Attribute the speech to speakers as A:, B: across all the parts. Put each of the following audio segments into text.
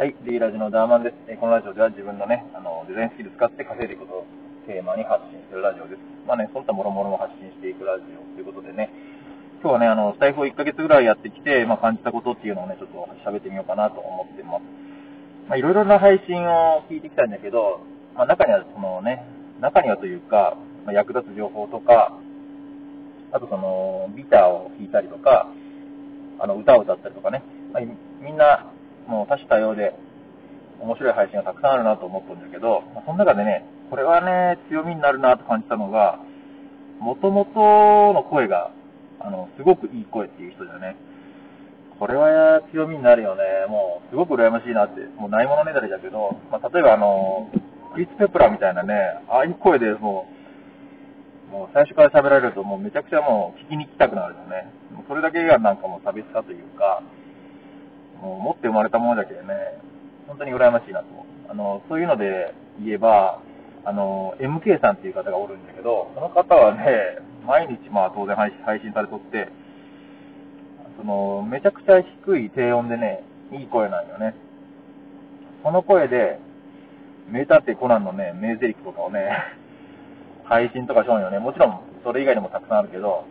A: はい、D ラジのダーマンです。えこのラジオでは自分のね、あの、デザインスキル使って稼いでいくことをテーマに発信するラジオです。まあね、そういったもろもろも発信していくラジオということでね、今日はね、あの、スタイフを1ヶ月ぐらいやってきて、まあ感じたことっていうのをね、ちょっと喋ってみようかなと思ってます。まあいろいろな配信を聞いてきたんだけど、まあ中にはそのね、中にはというか、まあ、役立つ情報とか、あとその、ギターを弾いたりとか、あの、歌を歌ったりとかね、まあ、みんな、もう多種多様で、面白い配信がたくさんあるなと思ったんだけど、まあ、その中でね、これはね、強みになるなと感じたのが、元々の声が、あの、すごくいい声っていう人だよね。これは強みになるよね。もう、すごく羨ましいなって。もうないものねだりだけど、まあ、例えばあの、クリス・ペプラみたいなね、ああいう声でもう、もう最初から喋られるともうめちゃくちゃもう聞きに来たくなるよね。もうそれだけがなんかもう差別化というか、持って生まれたものだけでね、本当に羨ましいなと。あの、そういうので言えば、あの、MK さんっていう方がおるんだけど、その方はね、毎日まあ当然配信されとって、その、めちゃくちゃ低い低音でね、いい声なんよね。その声で、名探偵コナンのね、名台詞とかをね、配信とかしょんよね。もちろん、それ以外にもたくさんあるけど、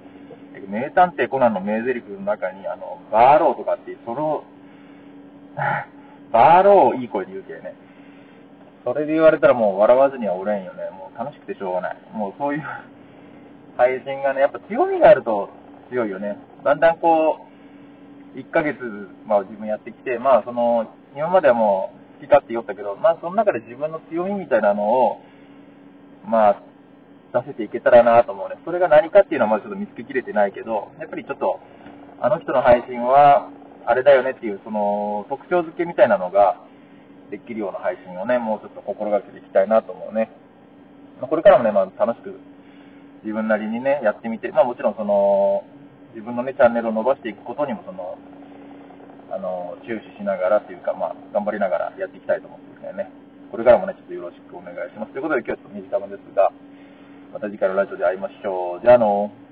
A: 名探偵コナンの名台詞の中に、あの、バーローとかっていう、それを、バーローをいい声で言うけね。それで言われたらもう笑わずにはおれんよね。もう楽しくてしょうがない。もうそういう配信がね、やっぱ強みがあると強いよね。だんだんこう、1ヶ月、まあ自分やってきて、まあその、今まではもう好き勝手言ったけど、まあその中で自分の強みみたいなのを、まあ、出せていけたらなと思うね。それが何かっていうのはまだちょっと見つけきれてないけど、やっぱりちょっと、あの人の配信は、あれだよねっていう、その、特徴付けみたいなのが、できるような配信をね、もうちょっと心がけていきたいなと思うね。まこれからもね、まあ楽しく、自分なりにね、やってみて、まあもちろんその、自分のね、チャンネルを伸ばしていくことにも、その、あの、注視しながらっていうか、まあ、頑張りながらやっていきたいと思ってるんでね。これからもね、ちょっとよろしくお願いします。ということで今日はちょっと短めですが、また次回のラジオで会いましょう。じゃあのー。